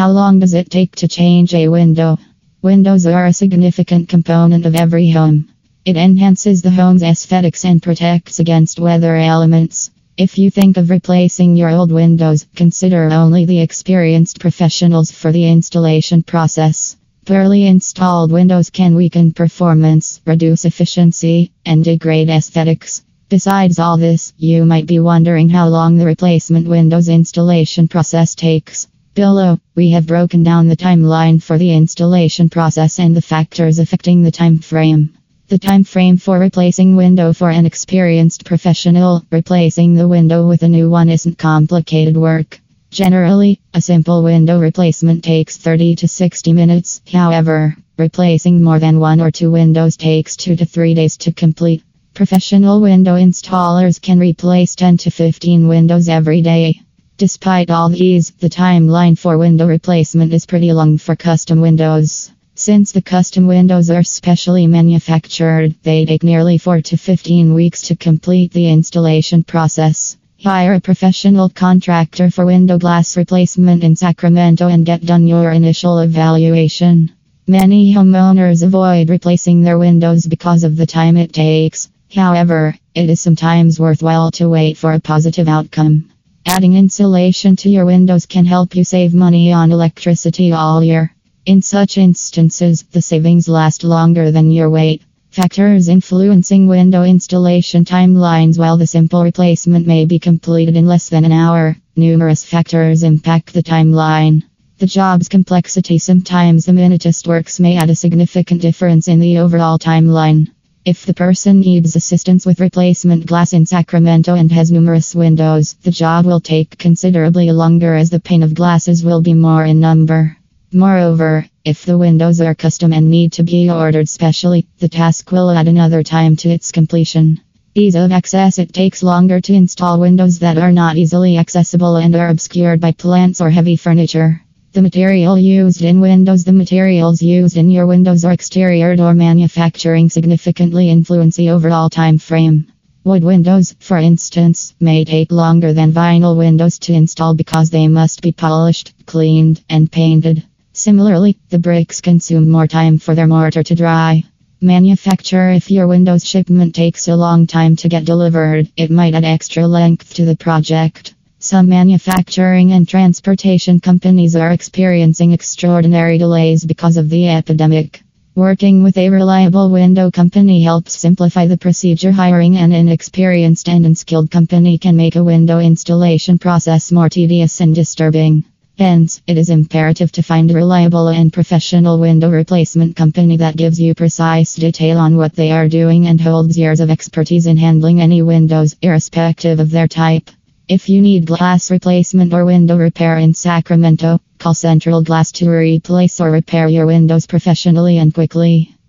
How long does it take to change a window? Windows are a significant component of every home. It enhances the home's aesthetics and protects against weather elements. If you think of replacing your old windows, consider only the experienced professionals for the installation process. Poorly installed windows can weaken performance, reduce efficiency, and degrade aesthetics. Besides all this, you might be wondering how long the replacement Windows installation process takes. Below, we have broken down the timeline for the installation process and the factors affecting the time frame. The time frame for replacing window for an experienced professional, replacing the window with a new one isn't complicated work. Generally, a simple window replacement takes 30 to 60 minutes. However, replacing more than one or two windows takes 2 to 3 days to complete. Professional window installers can replace 10 to 15 windows every day. Despite all these, the timeline for window replacement is pretty long for custom windows. Since the custom windows are specially manufactured, they take nearly 4 to 15 weeks to complete the installation process. Hire a professional contractor for window glass replacement in Sacramento and get done your initial evaluation. Many homeowners avoid replacing their windows because of the time it takes. However, it is sometimes worthwhile to wait for a positive outcome. Adding insulation to your windows can help you save money on electricity all year. In such instances, the savings last longer than your wait. Factors influencing window installation timelines While the simple replacement may be completed in less than an hour, numerous factors impact the timeline. The job's complexity sometimes the minutest works may add a significant difference in the overall timeline. If the person needs assistance with replacement glass in Sacramento and has numerous windows, the job will take considerably longer as the pane of glasses will be more in number. Moreover, if the windows are custom and need to be ordered specially, the task will add another time to its completion. Ease of access It takes longer to install windows that are not easily accessible and are obscured by plants or heavy furniture. The material used in windows The materials used in your windows or exterior door manufacturing significantly influence the overall time frame. Wood windows, for instance, may take longer than vinyl windows to install because they must be polished, cleaned, and painted. Similarly, the bricks consume more time for their mortar to dry. Manufacture If your windows shipment takes a long time to get delivered, it might add extra length to the project. Some manufacturing and transportation companies are experiencing extraordinary delays because of the epidemic. Working with a reliable window company helps simplify the procedure. Hiring an inexperienced and unskilled company can make a window installation process more tedious and disturbing. Hence, it is imperative to find a reliable and professional window replacement company that gives you precise detail on what they are doing and holds years of expertise in handling any windows, irrespective of their type. If you need glass replacement or window repair in Sacramento, call Central Glass to replace or repair your windows professionally and quickly.